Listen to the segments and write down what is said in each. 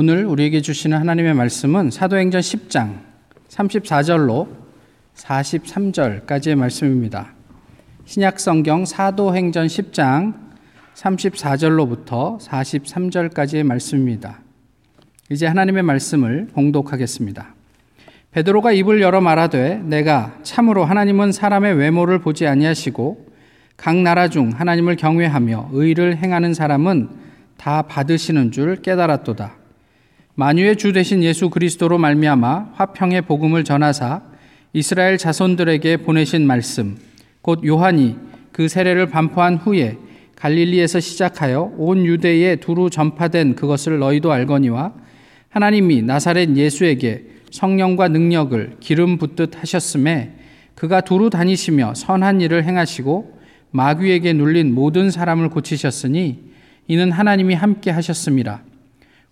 오늘 우리에게 주시는 하나님의 말씀은 사도행전 10장 34절로 43절까지의 말씀입니다. 신약 성경 사도행전 10장 34절로부터 43절까지의 말씀입니다. 이제 하나님의 말씀을 봉독하겠습니다. 베드로가 입을 열어 말하되 내가 참으로 하나님은 사람의 외모를 보지 아니하시고 각 나라 중 하나님을 경외하며 의를 행하는 사람은 다 받으시는 줄 깨달았도다. 만유의 주 되신 예수 그리스도로 말미암아 화평의 복음을 전하사 이스라엘 자손들에게 보내신 말씀 곧 요한이 그 세례를 반포한 후에 갈릴리에서 시작하여 온 유대에 두루 전파된 그것을 너희도 알거니와 하나님이 나사렛 예수에게 성령과 능력을 기름 붓듯 하셨음에 그가 두루 다니시며 선한 일을 행하시고 마귀에게 눌린 모든 사람을 고치셨으니 이는 하나님이 함께 하셨습니다.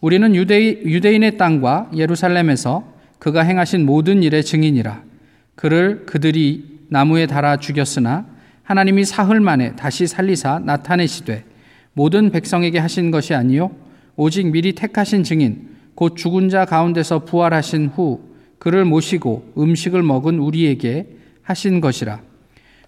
우리는 유대, 유대인 의 땅과 예루살렘에서 그가 행하신 모든 일의 증인이라. 그를 그들이 나무에 달아 죽였으나 하나님이 사흘 만에 다시 살리사 나타내시되 모든 백성에게 하신 것이 아니요 오직 미리 택하신 증인 곧 죽은 자 가운데서 부활하신 후 그를 모시고 음식을 먹은 우리에게 하신 것이라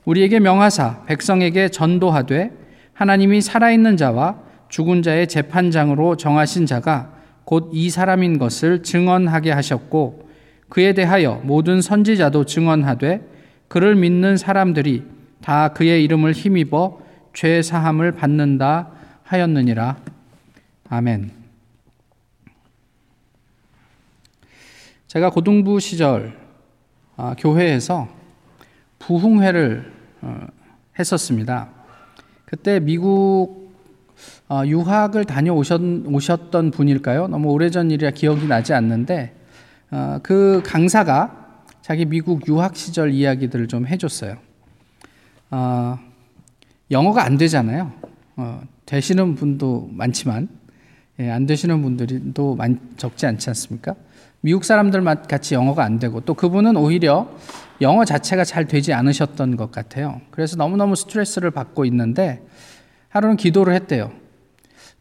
우리에게 명하사 백성에게 전도하되 하나님이 살아있는 자와 죽은 자의 재판장으로 정하신 자가 곧 이 사람인 것을 증언하게 하셨고 그에 대하여 모든 선지자도 증언하되 그를 믿는 사람들이 다 그의 이름을 힘입어 죄 사함을 받는다 하였느니라. 아멘. 제가 고등부 시절 아, 교회에서 부흥회를 어, 했었습니다. 그때 미국 어, 유학을 다녀오셨던 분일까요? 너무 오래전 일이라 기억이 나지 않는데 어, 그 강사가 자기 미국 유학 시절 이야기들을 좀 해줬어요. 어, 영어가 안 되잖아요. 어, 되시는 분도 많지만 예, 안 되시는 분들이 또 많, 적지 않지 않습니까? 미국 사람들 같이 영어가 안 되고 또 그분은 오히려 영어 자체가 잘 되지 않으셨던 것 같아요. 그래서 너무너무 스트레스를 받고 있는데 하루는 기도를 했대요.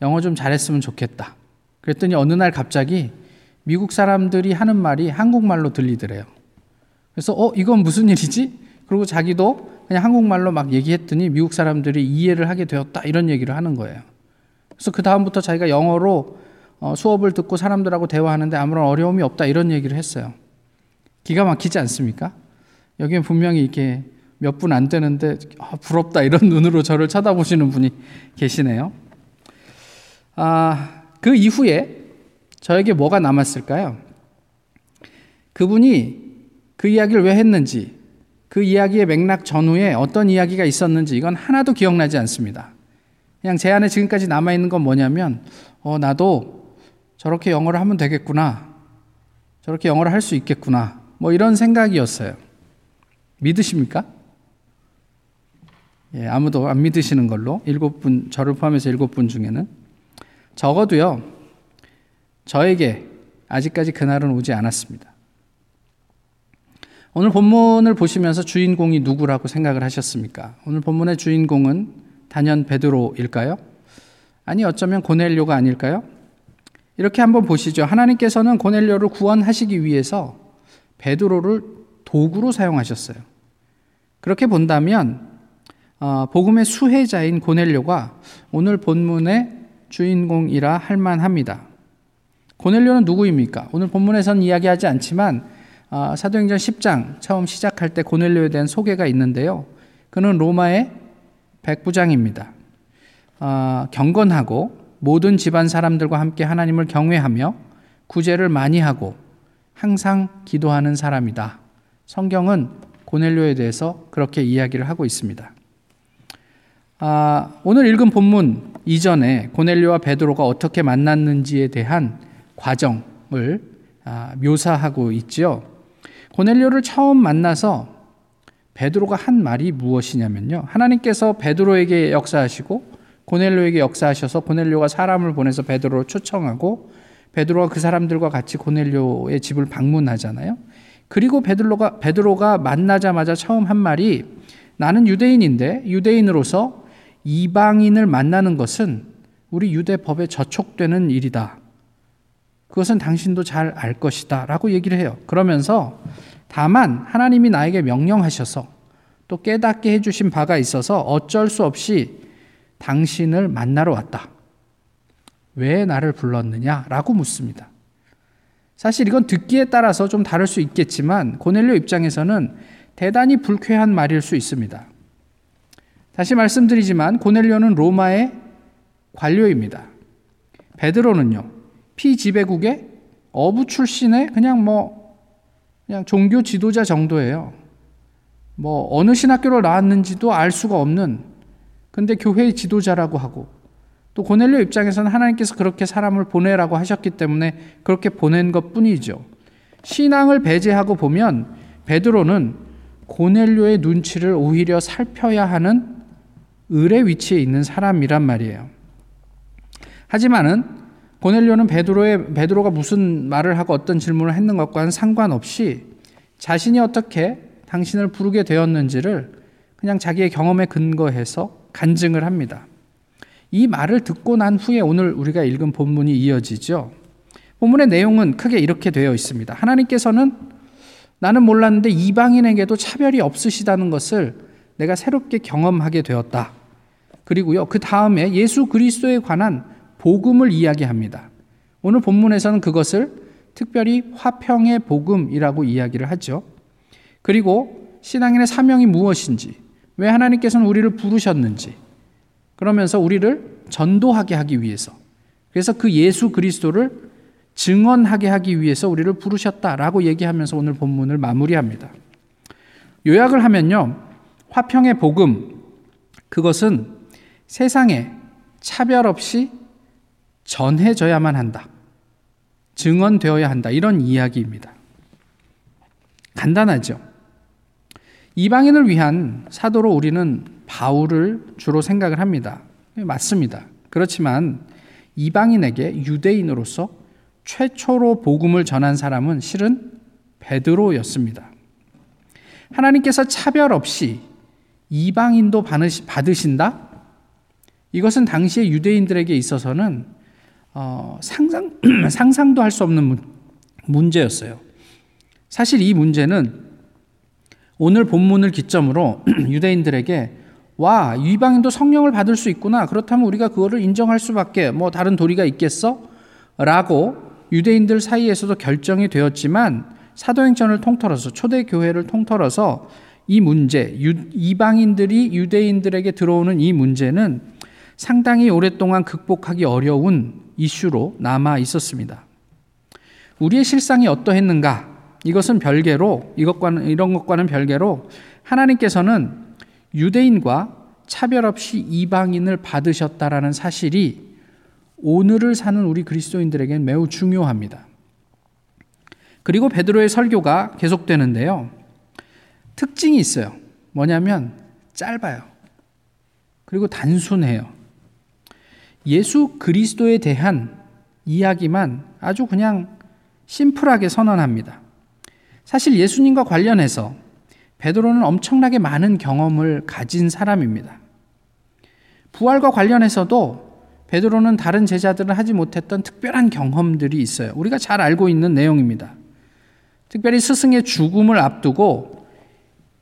영어 좀 잘했으면 좋겠다. 그랬더니 어느 날 갑자기 미국 사람들이 하는 말이 한국말로 들리더래요. 그래서 어 이건 무슨 일이지? 그리고 자기도 그냥 한국말로 막 얘기했더니 미국 사람들이 이해를 하게 되었다 이런 얘기를 하는 거예요. 그래서 그 다음부터 자기가 영어로 어, 수업을 듣고 사람들하고 대화하는데 아무런 어려움이 없다 이런 얘기를 했어요. 기가 막히지 않습니까? 여기는 분명히 이렇게 몇 분 안 되는데 아, 부럽다 이런 눈으로 저를 쳐다보시는 분이 계시네요. 아, 그 이후에 저에게 뭐가 남았을까요? 그분이 그 이야기를 왜 했는지, 그 이야기의 맥락 전후에 어떤 이야기가 있었는지 이건 하나도 기억나지 않습니다. 그냥 제 안에 지금까지 남아있는 건 뭐냐면, 어, 나도 저렇게 영어를 하면 되겠구나. 저렇게 영어를 할 수 있겠구나. 뭐 이런 생각이었어요. 믿으십니까? 예, 아무도 안 믿으시는 걸로 일곱 분 저를 포함해서 일곱 분 중에는 적어도요, 저에게 아직까지 그날은 오지 않았습니다. 오늘 본문을 보시면서 주인공이 누구라고 생각을 하셨습니까? 오늘 본문의 주인공은 단연 베드로일까요? 아니 어쩌면 고넬료가 아닐까요? 이렇게 한번 보시죠. 하나님께서는 고넬료를 구원하시기 위해서 베드로를 도구로 사용하셨어요. 그렇게 본다면 어, 복음의 수혜자인 고넬료가 오늘 본문의 주인공이라 할 만합니다. 고넬료는 누구입니까? 오늘 본문에서는 이야기하지 않지만 아, 사도행전 10장 처음 시작할 때 고넬료에 대한 소개가 있는데요. 그는 로마의 백부장입니다. 아, 경건하고 모든 집안 사람들과 함께 하나님을 경외하며 구제를 많이 하고 항상 기도하는 사람이다. 성경은 고넬료에 대해서 그렇게 이야기를 하고 있습니다. 아, 오늘 읽은 본문 이전에 고넬료와 베드로가 어떻게 만났는지에 대한 과정을 아, 묘사하고 있지요. 고넬료를 처음 만나서 베드로가 한 말이 무엇이냐면요. 하나님께서 베드로에게 역사하시고 고넬료에게 역사하셔서 고넬료가 사람을 보내서 베드로를 초청하고 베드로가 그 사람들과 같이 고넬료의 집을 방문하잖아요. 그리고 베드로가 베드로가 만나자마자 처음 한 말이 나는 유대인인데 유대인으로서 이방인을 만나는 것은 우리 유대 법에 저촉되는 일이다. 그것은 당신도 잘 알 것이다. 라고 얘기를 해요. 그러면서 다만 하나님이 나에게 명령하셔서 또 깨닫게 해주신 바가 있어서 어쩔 수 없이 당신을 만나러 왔다. 왜 나를 불렀느냐? 라고 묻습니다. 사실 이건 듣기에 따라서 좀 다를 수 있겠지만 고넬료 입장에서는 대단히 불쾌한 말일 수 있습니다. 다시 말씀드리지만 고넬료는 로마의 관료입니다. 베드로는요. 피지배국의 어부 출신의 그냥 뭐 그냥 종교 지도자 정도예요. 뭐 어느 신학교를 나왔는지도 알 수가 없는 근데 교회의 지도자라고 하고 또 고넬료 입장에서는 하나님께서 그렇게 사람을 보내라고 하셨기 때문에 그렇게 보낸 것 뿐이죠. 신앙을 배제하고 보면 베드로는 고넬료의 눈치를 오히려 살펴야 하는 을의 위치에 있는 사람이란 말이에요. 하지만은 고넬료는 베드로의 베드로가 무슨 말을 하고 어떤 질문을 했는 것과는 상관없이 자신이 어떻게 당신을 부르게 되었는지를 그냥 자기의 경험에 근거해서 간증을 합니다. 이 말을 듣고 난 후에 오늘 우리가 읽은 본문이 이어지죠. 본문의 내용은 크게 이렇게 되어 있습니다. 하나님께서는 나는 몰랐는데 이방인에게도 차별이 없으시다는 것을 내가 새롭게 경험하게 되었다. 그리고요, 그 다음에 예수 그리스도에 관한 복음을 이야기합니다. 오늘 본문에서는 그것을 특별히 화평의 복음이라고 이야기를 하죠. 그리고 신앙인의 사명이 무엇인지, 왜 하나님께서는 우리를 부르셨는지, 그러면서 우리를 전도하게 하기 위해서 그래서 그 예수 그리스도를 증언하게 하기 위해서 우리를 부르셨다라고 얘기하면서 오늘 본문을 마무리합니다. 요약을 하면요. 화평의 복음 그것은 세상에 차별 없이 전해져야만 한다. 증언되어야 한다. 이런 이야기입니다. 간단하죠. 이방인을 위한 사도로 우리는 바울을 주로 생각을 합니다. 맞습니다. 그렇지만 이방인에게 유대인으로서 최초로 복음을 전한 사람은 실은 베드로였습니다. 하나님께서 차별 없이 이방인도 받으신다? 이것은 당시의 유대인들에게 있어서는 어, 상상, 상상도 할 수 없는 문제였어요. 사실 이 문제는 오늘 본문을 기점으로 유대인들에게 와 이방인도 성령을 받을 수 있구나 그렇다면 우리가 그거를 인정할 수밖에 뭐 다른 도리가 있겠어? 라고 유대인들 사이에서도 결정이 되었지만 사도행전을 통틀어서 초대 교회를 통틀어서 이 문제 이방인들이 유대인들에게 들어오는 이 문제는 상당히 오랫동안 극복하기 어려운 이슈로 남아 있었습니다. 우리의 실상이 어떠했는가? 이것은 별개로 이것과는 이런 것과는 별개로 하나님께서는 유대인과 차별 없이 이방인을 받으셨다라는 사실이 오늘을 사는 우리 그리스도인들에게는 매우 중요합니다. 그리고 베드로의 설교가 계속되는데요. 특징이 있어요. 뭐냐면 짧아요. 그리고 단순해요. 예수 그리스도에 대한 이야기만 아주 그냥 심플하게 선언합니다. 사실 예수님과 관련해서 베드로는 엄청나게 많은 경험을 가진 사람입니다. 부활과 관련해서도 베드로는 다른 제자들은 하지 못했던 특별한 경험들이 있어요. 우리가 잘 알고 있는 내용입니다. 특별히 스승의 죽음을 앞두고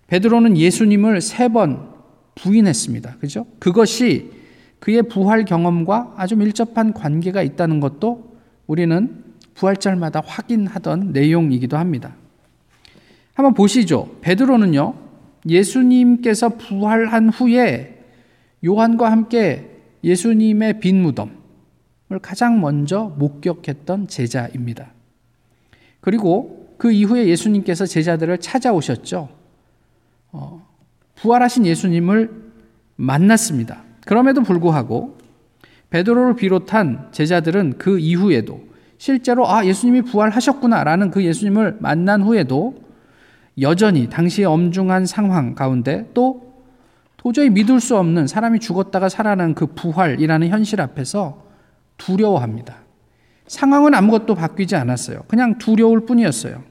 베드로는 예수님을 세 번 부인했습니다. 그죠? 그것이 그의 부활 경험과 아주 밀접한 관계가 있다는 것도 우리는 부활절마다 확인하던 내용이기도 합니다. 한번 보시죠. 베드로는요. 예수님께서 부활한 후에 요한과 함께 예수님의 빈 무덤을 가장 먼저 목격했던 제자입니다. 그리고 그 이후에 예수님께서 제자들을 찾아오셨죠. 어, 부활하신 예수님을 만났습니다. 그럼에도 불구하고 베드로를 비롯한 제자들은 그 이후에도 실제로 아 예수님이 부활하셨구나라는 그 예수님을 만난 후에도 여전히 당시의 엄중한 상황 가운데 또 도저히 믿을 수 없는 사람이 죽었다가 살아난 그 부활이라는 현실 앞에서 두려워합니다. 상황은 아무것도 바뀌지 않았어요. 그냥 두려울 뿐이었어요.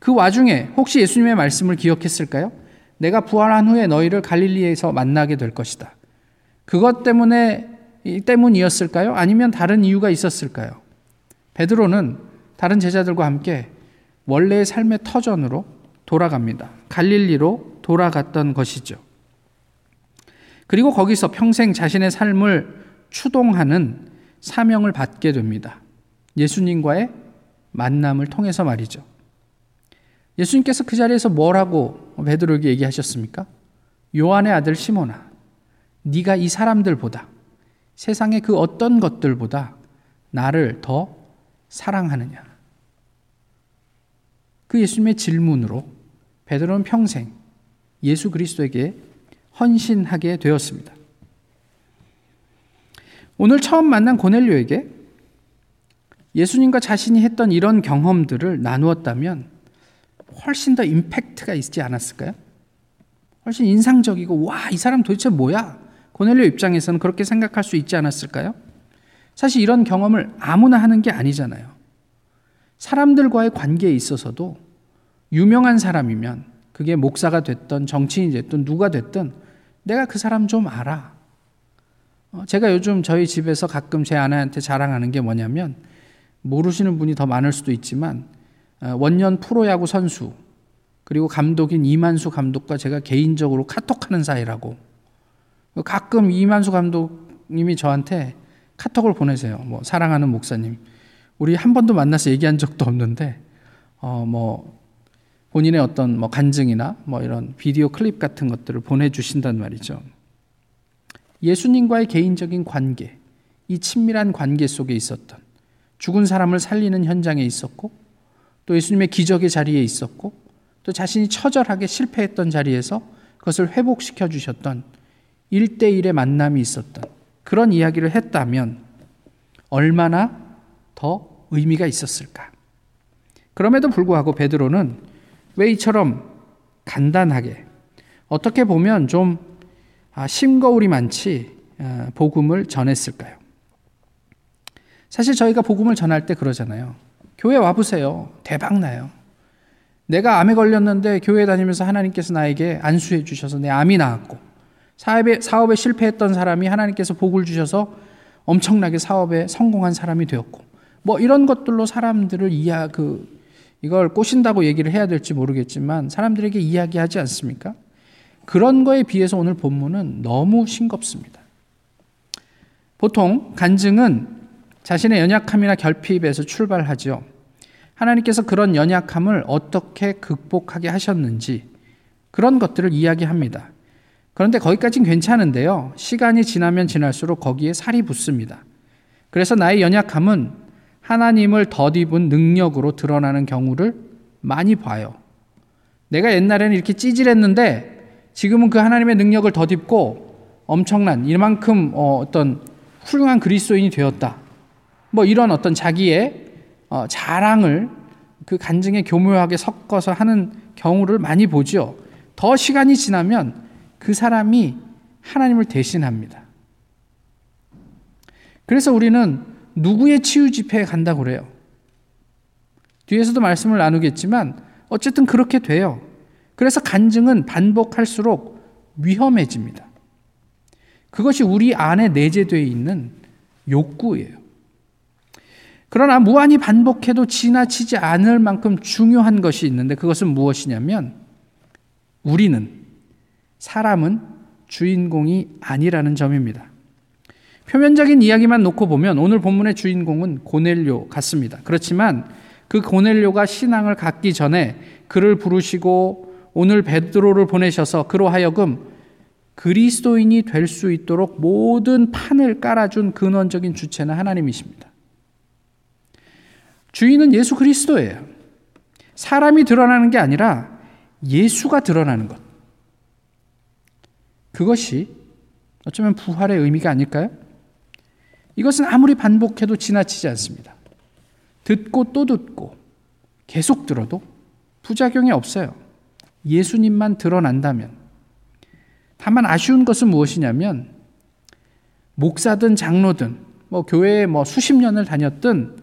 그 와중에 혹시 예수님의 말씀을 기억했을까요? 내가 부활한 후에 너희를 갈릴리에서 만나게 될 것이다. 그것 때문에 때문이었을까요? 아니면 다른 이유가 있었을까요? 베드로는 다른 제자들과 함께 원래의 삶의 터전으로 돌아갑니다. 갈릴리로 돌아갔던 것이죠. 그리고 거기서 평생 자신의 삶을 추동하는 사명을 받게 됩니다. 예수님과의 만남을 통해서 말이죠. 예수님께서 그 자리에서 뭐라고 베드로에게 얘기하셨습니까? 요한의 아들 시몬아, 네가 이 사람들보다 세상의 그 어떤 것들보다 나를 더 사랑하느냐? 그 예수님의 질문으로 베드로는 평생 예수 그리스도에게 헌신하게 되었습니다. 오늘 처음 만난 고넬료에게 예수님과 자신이 했던 이런 경험들을 나누었다면 훨씬 더 임팩트가 있지 않았을까요? 훨씬 인상적이고 와, 이 사람 도대체 뭐야? 고넬료 입장에서는 그렇게 생각할 수 있지 않았을까요? 사실 이런 경험을 아무나 하는 게 아니잖아요. 사람들과의 관계에 있어서도 유명한 사람이면 그게 목사가 됐던 정치인이 됐든 누가 됐든 내가 그 사람 좀 알아. 어, 제가 요즘 저희 집에서 가끔 제 아내한테 자랑하는 게 뭐냐면 모르시는 분이 더 많을 수도 있지만 어, 원년 프로야구 선수 그리고 감독인 이만수 감독과 제가 개인적으로 카톡하는 사이라고 가끔 이만수 감독님이 저한테 카톡을 보내세요. 뭐 사랑하는 목사님, 우리 한 번도 만나서 얘기한 적도 없는데 어 뭐 본인의 어떤 뭐 간증이나 뭐 이런 비디오 클립 같은 것들을 보내주신단 말이죠. 예수님과의 개인적인 관계, 이 친밀한 관계 속에 있었던 죽은 사람을 살리는 현장에 있었고 또 예수님의 기적의 자리에 있었고 또 자신이 처절하게 실패했던 자리에서 그것을 회복시켜 주셨던 1대1의 만남이 있었던 그런 이야기를 했다면 얼마나 더 의미가 있었을까? 그럼에도 불구하고 베드로는 왜 이처럼 간단하게 어떻게 보면 좀 아, 심거울이 많지 아, 복음을 전했을까요? 사실 저희가 복음을 전할 때 그러잖아요. 교회 와보세요. 대박 나요. 내가 암에 걸렸는데 교회 다니면서 하나님께서 나에게 안수해 주셔서 내 암이 나았고 사업에, 사업에 실패했던 사람이 하나님께서 복을 주셔서 엄청나게 사업에 성공한 사람이 되었고 뭐 이런 것들로 사람들을 이야 그 이걸 꼬신다고 얘기를 해야 될지 모르겠지만 사람들에게 이야기하지 않습니까? 그런 거에 비해서 오늘 본문은 너무 싱겁습니다. 보통 간증은 자신의 연약함이나 결핍에서 출발하죠. 하나님께서 그런 연약함을 어떻게 극복하게 하셨는지 그런 것들을 이야기합니다. 그런데 거기까지는 괜찮은데요. 시간이 지나면 지날수록 거기에 살이 붙습니다. 그래서 나의 연약함은 하나님을 덧입은 능력으로 드러나는 경우를 많이 봐요. 내가 옛날에는 이렇게 찌질했는데 지금은 그 하나님의 능력을 덧입고 엄청난 이만큼 어, 어떤 훌륭한 그리스도인이 되었다. 뭐 이런 어떤 자기의 어, 자랑을 그 간증에 교묘하게 섞어서 하는 경우를 많이 보죠. 더 시간이 지나면 그 사람이 하나님을 대신합니다. 그래서 우리는 누구의 치유 집회에 간다고 그래요. 뒤에서도 말씀을 나누겠지만 어쨌든 그렇게 돼요. 그래서 간증은 반복할수록 위험해집니다. 그것이 우리 안에 내재되어 있는 욕구예요. 그러나 무한히 반복해도 지나치지 않을 만큼 중요한 것이 있는데 그것은 무엇이냐면 우리는 사람은 주인공이 아니라는 점입니다. 표면적인 이야기만 놓고 보면 오늘 본문의 주인공은 고넬료 같습니다. 그렇지만 그 고넬료가 신앙을 갖기 전에 그를 부르시고 오늘 베드로를 보내셔서 그로 하여금 그리스도인이 될 수 있도록 모든 판을 깔아준 근원적인 주체는 하나님이십니다. 주인은 예수 그리스도예요. 사람이 드러나는 게 아니라 예수가 드러나는 것. 그것이 어쩌면 부활의 의미가 아닐까요? 이것은 아무리 반복해도 지나치지 않습니다. 듣고 또 듣고 계속 들어도 부작용이 없어요. 예수님만 드러난다면. 다만 아쉬운 것은 무엇이냐면 목사든 장로든 뭐 교회에 뭐 수십 년을 다녔든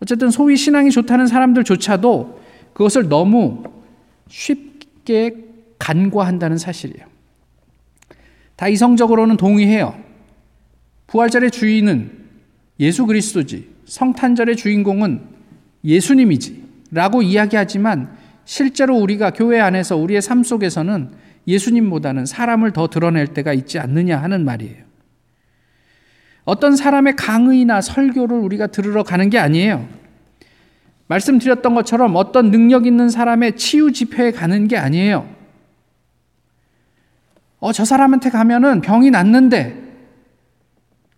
어쨌든 소위 신앙이 좋다는 사람들조차도 그것을 너무 쉽게 간과한다는 사실이에요. 다 이성적으로는 동의해요. 부활절의 주인은 예수 그리스도지. 성탄절의 주인공은 예수님이지. 라고 이야기하지만 실제로 우리가 교회 안에서 우리의 삶 속에서는 예수님보다는 사람을 더 드러낼 때가 있지 않느냐 하는 말이에요. 어떤 사람의 강의나 설교를 우리가 들으러 가는 게 아니에요. 말씀드렸던 것처럼 어떤 능력 있는 사람의 치유 집회에 가는 게 아니에요. 어, 저 사람한테 가면은 병이 낫는데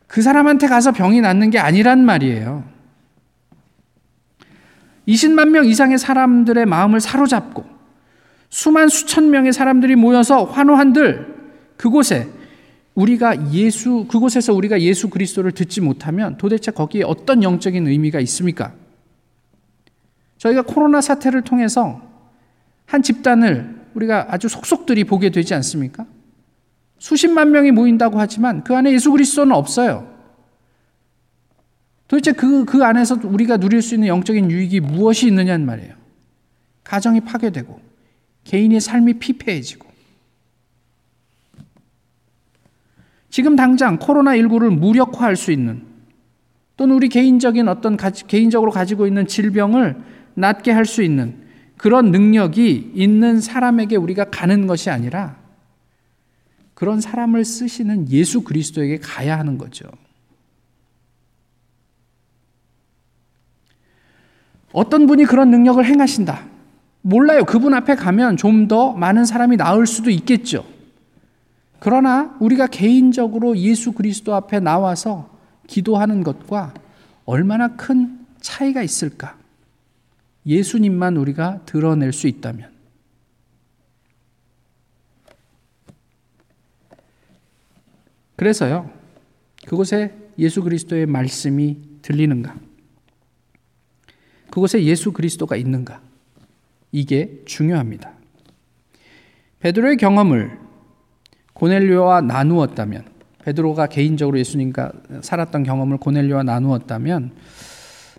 그 사람한테 가서 병이 낫는 게 아니란 말이에요. 20만 명 이상의 사람들의 마음을 사로잡고 수만 수천 명의 사람들이 모여서 환호한들 그곳에 우리가 예수 그곳에서 우리가 예수 그리스도를 듣지 못하면 도대체 거기에 어떤 영적인 의미가 있습니까? 저희가 코로나 사태를 통해서 한 집단을 우리가 아주 속속들이 보게 되지 않습니까? 수십만 명이 모인다고 하지만 그 안에 예수 그리스도는 없어요. 도대체 그, 그 안에서 우리가 누릴 수 있는 영적인 유익이 무엇이 있느냐는 말이에요. 가정이 파괴되고, 개인의 삶이 피폐해지고, 지금 당장 코로나19를 무력화할 수 있는 또는 우리 개인적인 어떤 가지, 개인적으로 가지고 있는 질병을 낫게 할 수 있는 그런 능력이 있는 사람에게 우리가 가는 것이 아니라 그런 사람을 쓰시는 예수 그리스도에게 가야 하는 거죠. 어떤 분이 그런 능력을 행하신다. 몰라요. 그분 앞에 가면 좀 더 많은 사람이 나을 수도 있겠죠. 그러나 우리가 개인적으로 예수 그리스도 앞에 나와서 기도하는 것과 얼마나 큰 차이가 있을까? 예수님만 우리가 드러낼 수 있다면. 그래서요, 그곳에 예수 그리스도의 말씀이 들리는가? 그곳에 예수 그리스도가 있는가? 이게 중요합니다. 베드로의 경험을 고넬료와 나누었다면 베드로가 개인적으로 예수님과 살았던 경험을 고넬료와 나누었다면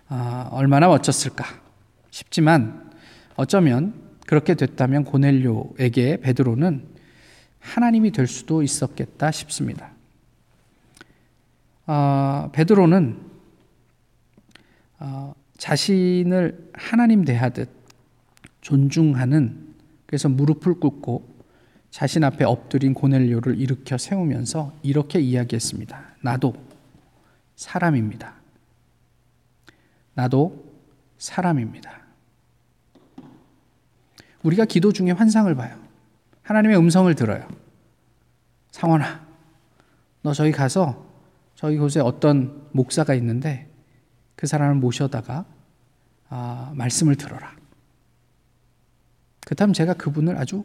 아, 얼마나 멋졌을까 싶지만 어쩌면 그렇게 됐다면 고넬료에게 베드로는 하나님이 될 수도 있었겠다 싶습니다. 아, 베드로는 아, 자신을 하나님 대하듯 존중하는 그래서 무릎을 꿇고 자신 앞에 엎드린 고넬료를 일으켜 세우면서 이렇게 이야기했습니다. 나도 사람입니다. 나도 사람입니다. 우리가 기도 중에 환상을 봐요. 하나님의 음성을 들어요. 상원아, 너 저기 가서 저기 곳에 어떤 목사가 있는데 그 사람을 모셔다가 아, 말씀을 들어라. 그다음 제가 그분을 아주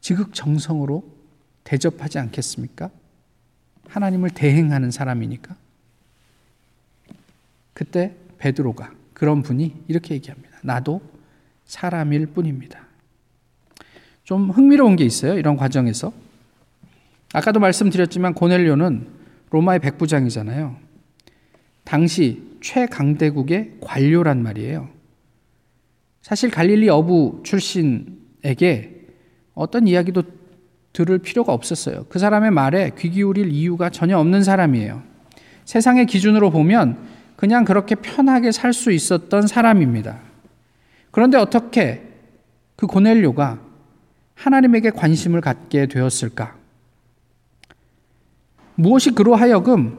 지극정성으로 대접하지 않겠습니까? 하나님을 대행하는 사람이니까. 그때 베드로가 그런 분이 이렇게 얘기합니다. 나도 사람일 뿐입니다. 좀 흥미로운 게 있어요. 이런 과정에서. 아까도 말씀드렸지만 고넬료는 로마의 백부장이잖아요. 당시 최강대국의 관료란 말이에요. 사실 갈릴리 어부 출신에게 어떤 이야기도 들을 필요가 없었어요. 그 사람의 말에 귀 기울일 이유가 전혀 없는 사람이에요. 세상의 기준으로 보면 그냥 그렇게 편하게 살 수 있었던 사람입니다. 그런데 어떻게 그 고넬료가 하나님에게 관심을 갖게 되었을까? 무엇이 그로 하여금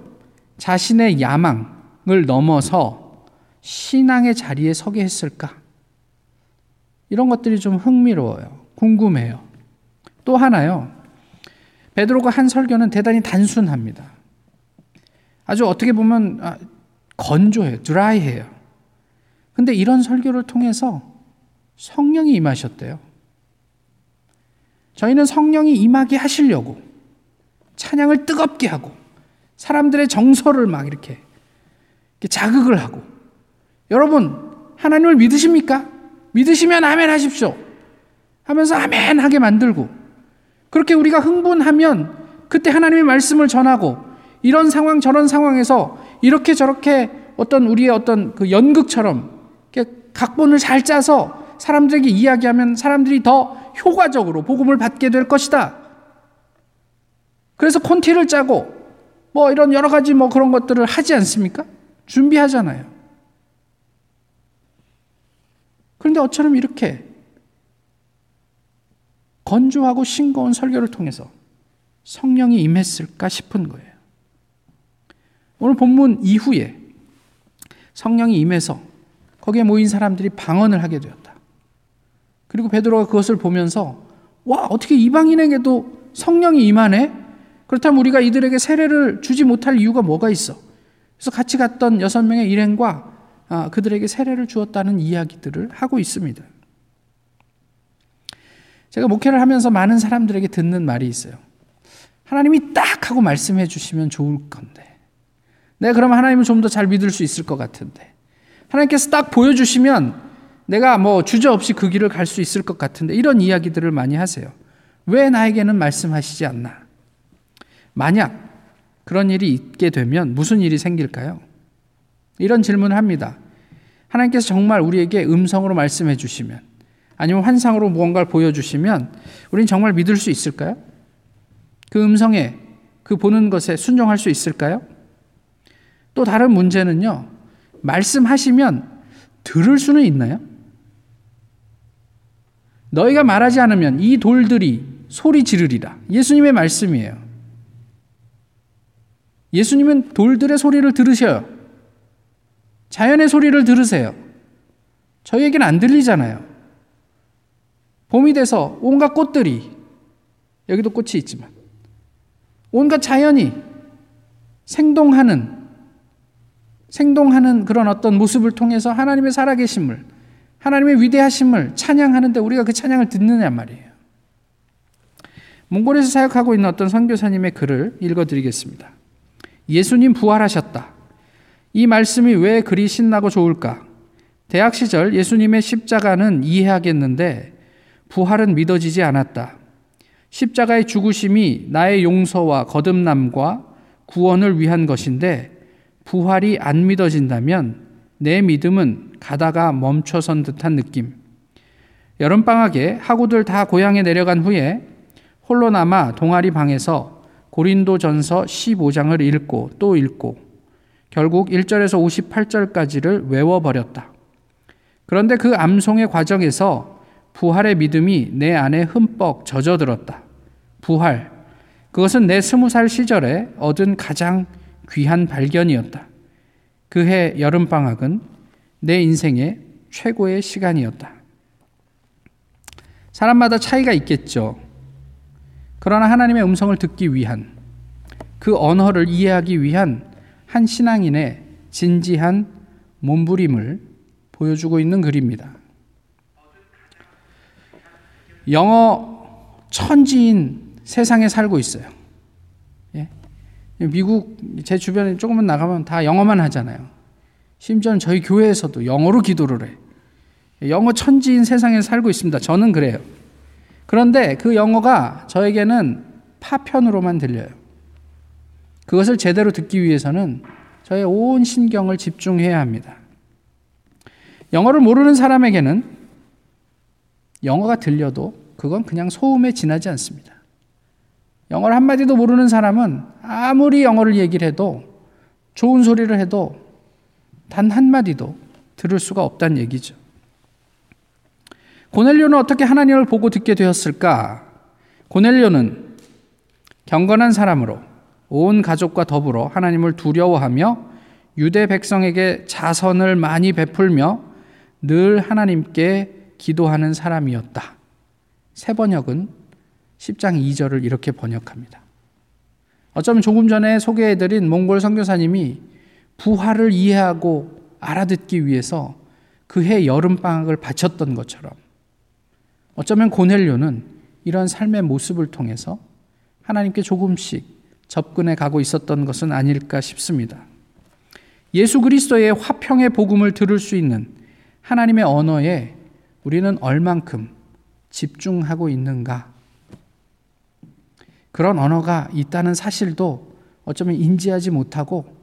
자신의 야망을 넘어서 신앙의 자리에 서게 했을까? 이런 것들이 좀 흥미로워요. 궁금해요. 또 하나요. 베드로가 한 설교는 대단히 단순합니다. 아주 어떻게 보면 아, 건조해요. 드라이해요. 근데 이런 설교를 통해서 성령이 임하셨대요. 저희는 성령이 임하게 하시려고 찬양을 뜨겁게 하고 사람들의 정서를 막 이렇게, 자극을 하고 여러분 하나님을 믿으십니까? 믿으시면 아멘 하십시오. 하면서 아멘 하게 만들고 그렇게 우리가 흥분하면 그때 하나님의 말씀을 전하고 이런 상황 저런 상황에서 이렇게 저렇게 어떤 우리의 어떤 그 연극처럼 각본을 잘 짜서 사람들에게 이야기하면 사람들이 더 효과적으로 복음을 받게 될 것이다. 그래서 콘티를 짜고 뭐 이런 여러 가지 뭐 그런 것들을 하지 않습니까? 준비하잖아요. 그런데 어처럼 이렇게 건조하고 싱거운 설교를 통해서 성령이 임했을까 싶은 거예요. 오늘 본문 이후에 성령이 임해서 거기에 모인 사람들이 방언을 하게 되었다. 그리고 베드로가 그것을 보면서 와 어떻게 이방인에게도 성령이 임하네? 그렇다면 우리가 이들에게 세례를 주지 못할 이유가 뭐가 있어? 그래서 같이 갔던 여섯 명의 일행과 아, 그들에게 세례를 주었다는 이야기들을 하고 있습니다. 제가 목회를 하면서 많은 사람들에게 듣는 말이 있어요. 하나님이 딱 하고 말씀해 주시면 좋을 건데. 내가 그러면 하나님을 좀 더 잘 믿을 수 있을 것 같은데. 하나님께서 딱 보여주시면 내가 뭐 주저없이 그 길을 갈 수 있을 것 같은데. 이런 이야기들을 많이 하세요. 왜 나에게는 말씀하시지 않나? 만약 그런 일이 있게 되면 무슨 일이 생길까요? 이런 질문을 합니다. 하나님께서 정말 우리에게 음성으로 말씀해 주시면 아니면 환상으로 무언가를 보여주시면 우리는 정말 믿을 수 있을까요? 그 음성에 그 보는 것에 순종할 수 있을까요? 또 다른 문제는요. 말씀하시면 들을 수는 있나요? 너희가 말하지 않으면 이 돌들이 소리 지르리라. 예수님의 말씀이에요. 예수님은 돌들의 소리를 들으셔요. 자연의 소리를 들으세요. 저희에게는 안 들리잖아요. 봄이 돼서 온갖 꽃들이, 여기도 꽃이 있지만, 온갖 자연이 생동하는, 생동하는 그런 어떤 모습을 통해서 하나님의 살아계심을, 하나님의 위대하심을 찬양하는데 우리가 그 찬양을 듣느냐 말이에요. 몽골에서 사역하고 있는 어떤 선교사님의 글을 읽어드리겠습니다. 예수님 부활하셨다. 이 말씀이 왜 그리 신나고 좋을까? 대학 시절 예수님의 십자가는 이해하겠는데 부활은 믿어지지 않았다. 십자가의 죽으심이 나의 용서와 거듭남과 구원을 위한 것인데 부활이 안 믿어진다면 내 믿음은 가다가 멈춰선 듯한 느낌. 여름방학에 학우들 다 고향에 내려간 후에 홀로 남아 동아리 방에서 고린도 전서 15장을 읽고 또 읽고 결국 1절에서 58절까지를 외워버렸다. 그런데 그 암송의 과정에서 부활의 믿음이 내 안에 흠뻑 젖어들었다. 부활. 그것은 내 스무 살 시절에 얻은 가장 귀한 발견이었다. 그해 여름방학은 내 인생의 최고의 시간이었다. 사람마다 차이가 있겠죠. 그러나 하나님의 음성을 듣기 위한 그 언어를 이해하기 위한 한 신앙인의 진지한 몸부림을 보여주고 있는 글입니다. 영어 천지인 세상에 살고 있어요. 예? 미국 제 주변에 조금만 나가면 다 영어만 하잖아요. 심지어는 저희 교회에서도 영어로 기도를 해. 영어 천지인 세상에 살고 있습니다. 저는 그래요. 그런데 그 영어가 저에게는 파편으로만 들려요. 그것을 제대로 듣기 위해서는 저의 온 신경을 집중해야 합니다. 영어를 모르는 사람에게는 영어가 들려도 그건 그냥 소음에 지나지 않습니다. 영어를 한마디도 모르는 사람은 아무리 영어를 얘기를 해도 좋은 소리를 해도 단 한마디도 들을 수가 없다는 얘기죠. 고넬료는 어떻게 하나님을 보고 듣게 되었을까? 고넬료는 경건한 사람으로 온 가족과 더불어 하나님을 두려워하며 유대 백성에게 자선을 많이 베풀며 늘 하나님께 기도하는 사람이었다. 세 번역은 10장 2절을 이렇게 번역합니다. 어쩌면 조금 전에 소개해드린 몽골 선교사님이 부활을 이해하고 알아듣기 위해서 그해 여름방학을 바쳤던 것처럼 어쩌면 고넬료는 이런 삶의 모습을 통해서 하나님께 조금씩 접근해 가고 있었던 것은 아닐까 싶습니다. 예수 그리스도의 화평의 복음을 들을 수 있는 하나님의 언어에 우리는 얼만큼 집중하고 있는가? 그런 언어가 있다는 사실도 어쩌면 인지하지 못하고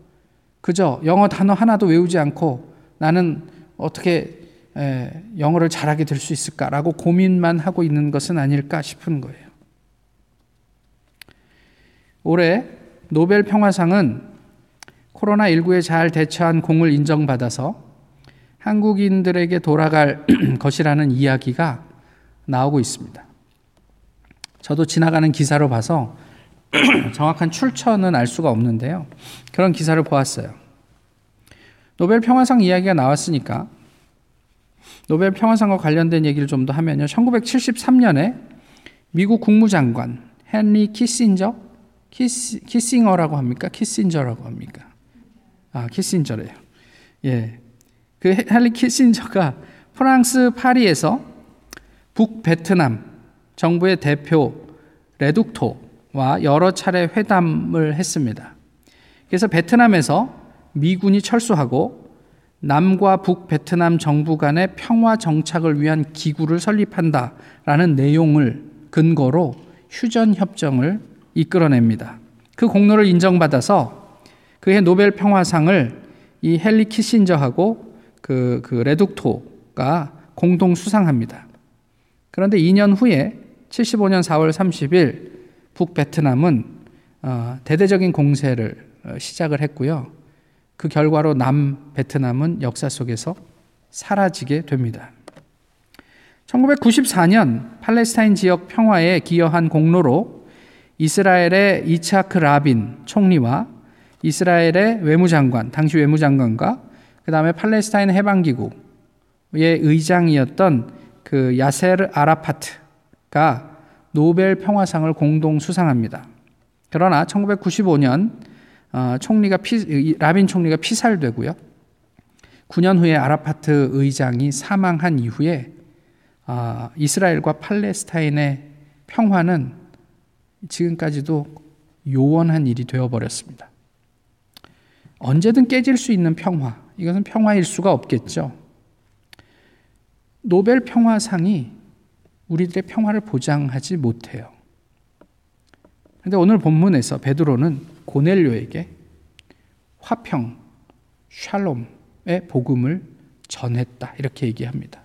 그저 영어 단어 하나도 외우지 않고 나는 어떻게 영어를 잘하게 될 수 있을까라고 고민만 하고 있는 것은 아닐까 싶은 거예요. 올해 노벨 평화상은 코로나19에 잘 대처한 공을 인정받아서 한국인들에게 돌아갈 것이라는 이야기가 나오고 있습니다. 저도 지나가는 기사로 봐서 정확한 출처는 알 수가 없는데요. 그런 기사를 보았어요. 노벨 평화상 이야기가 나왔으니까 노벨 평화상과 관련된 얘기를 좀 더 하면요. 1973년에 미국 국무장관 헨리 키신저 키시, 키싱어라고 합니까? 키신저라고 합니까? 아, 키신저래요. 예. 그 헨리 키신저가 프랑스 파리에서 북베트남 정부의 대표 레둑토와 여러 차례 회담을 했습니다. 그래서 베트남에서 미군이 철수하고 남과 북 베트남 정부 간의 평화 정착을 위한 기구를 설립한다라는 내용을 근거로 휴전 협정을 이끌어냅니다. 그 공로를 인정받아서 그해 노벨 평화상을 이 헨리 키신저하고 그, 그 레둑토가 공동 수상합니다. 그런데 2년 후에 75년 4월 30일 북 베트남은 어, 대대적인 공세를 어, 시작을 했고요. 그 결과로 남 베트남은 역사 속에서 사라지게 됩니다. 1994년 팔레스타인 지역 평화에 기여한 공로로 이스라엘의 이차크 라빈 총리와 이스라엘의 외무장관, 당시 외무장관과 그 다음에 팔레스타인 해방기구의 의장이었던 그 야세르 아라파트가 노벨 평화상을 공동 수상합니다. 그러나 1995년 어, 총리가 피, 라빈 총리가 피살되고요. 9년 후에 아라파트 의장이 사망한 이후에 어, 이스라엘과 팔레스타인의 평화는 지금까지도 요원한 일이 되어버렸습니다. 언제든 깨질 수 있는 평화, 이것은 평화일 수가 없겠죠. 노벨 평화상이 우리들의 평화를 보장하지 못해요. 그런데 오늘 본문에서 베드로는 고넬료에게 화평, 샬롬의 복음을 전했다. 이렇게 얘기합니다.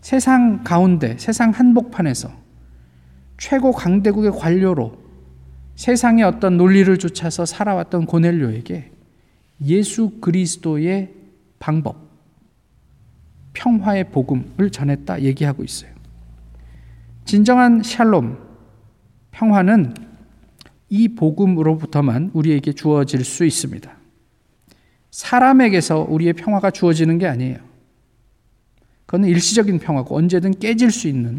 세상 가운데, 세상 한복판에서 최고 강대국의 관료로 세상의 어떤 논리를 쫓아서 살아왔던 고넬료에게 예수 그리스도의 방법, 평화의 복음을 전했다 얘기하고 있어요. 진정한 샬롬, 평화는 이 복음으로부터만 우리에게 주어질 수 있습니다. 사람에게서 우리의 평화가 주어지는 게 아니에요. 그건 일시적인 평화고 언제든 깨질 수 있는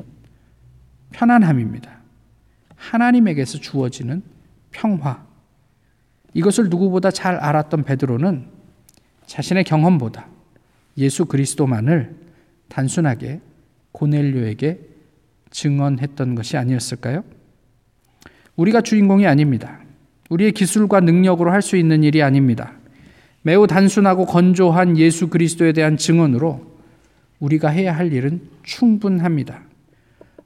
편안함입니다. 하나님에게서 주어지는 평화. 이것을 누구보다 잘 알았던 베드로는 자신의 경험보다 예수 그리스도만을 단순하게 고넬료에게 증언했던 것이 아니었을까요? 우리가 주인공이 아닙니다. 우리의 기술과 능력으로 할 수 있는 일이 아닙니다. 매우 단순하고 건조한 예수 그리스도에 대한 증언으로 우리가 해야 할 일은 충분합니다.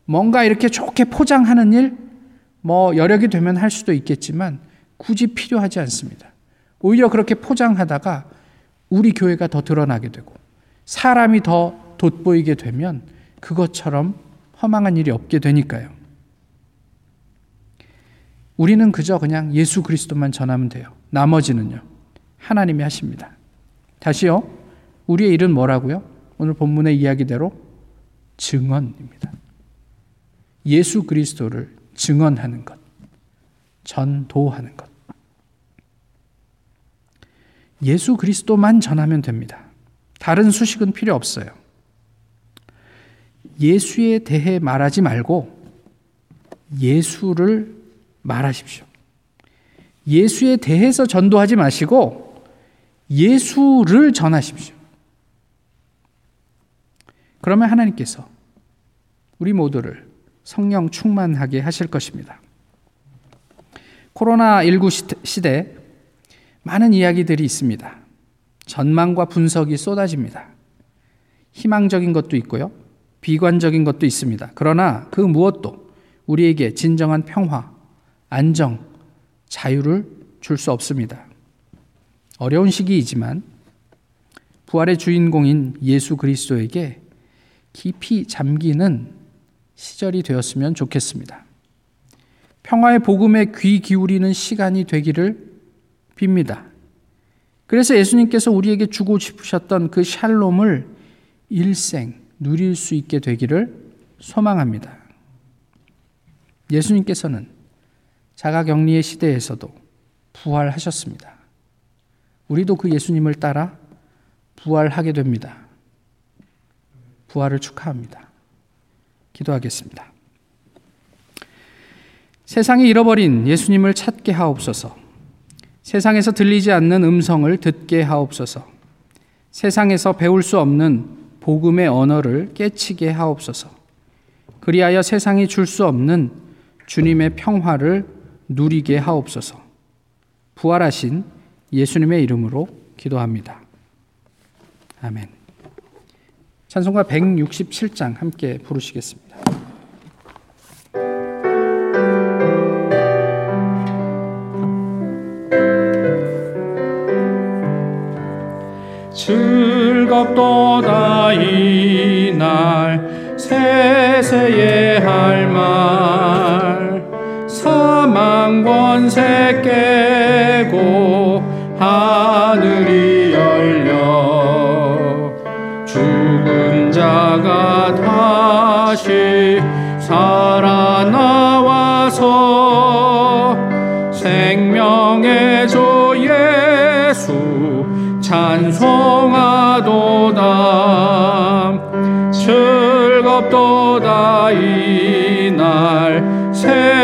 뭔가 이렇게 좋게 포장하는 일, 뭐 여력이 되면 할 수도 있겠지만 굳이 필요하지 않습니다. 오히려 그렇게 포장하다가 우리 교회가 더 드러나게 되고 사람이 더 돋보이게 되면 그것처럼 허망한 일이 없게 되니까요. 우리는 그저 그냥 예수 그리스도만 전하면 돼요. 나머지는요. 하나님이 하십니다. 다시요. 우리의 일은 뭐라고요? 오늘 본문의 이야기대로 증언입니다. 예수 그리스도를 증언하는 것, 전도하는 것. 예수 그리스도만 전하면 됩니다. 다른 수식은 필요 없어요. 예수에 대해 말하지 말고 예수를 말하십시오. 예수에 대해서 전도하지 마시고 예수를 전하십시오. 그러면 하나님께서 우리 모두를 성령 충만하게 하실 것입니다. 코로나19 시대 많은 이야기들이 있습니다. 전망과 분석이 쏟아집니다. 희망적인 것도 있고요. 비관적인 것도 있습니다. 그러나 그 무엇도 우리에게 진정한 평화, 안정, 자유를 줄 수 없습니다. 어려운 시기이지만 부활의 주인공인 예수 그리스도에게 깊이 잠기는 시절이 되었으면 좋겠습니다. 평화의 복음에 귀 기울이는 시간이 되기를 빕니다. 그래서 예수님께서 우리에게 주고 싶으셨던 그 샬롬을 일생 누릴 수 있게 되기를 소망합니다. 예수님께서는 자가격리의 시대에서도 부활하셨습니다. 우리도 그 예수님을 따라 부활하게 됩니다. 부활을 축하합니다. 기도하겠습니다. 세상이 잃어버린 예수님을 찾게 하옵소서. 세상에서 들리지 않는 음성을 듣게 하옵소서. 세상에서 배울 수 없는 복음의 언어를 깨치게 하옵소서. 그리하여 세상이 줄 수 없는 주님의 평화를 누리게 하옵소서. 부활하신 예수님의 이름으로 기도합니다. 아멘. 찬송가 167장 함께 부르시겠습니다. 즐겁도다 이날 세세에 할말 사망 권세 깨고 하늘이 열려 죽은 자가 다시 살아나와서 생명의 조 예수 찬송하도다. 즐겁도다. 이날 세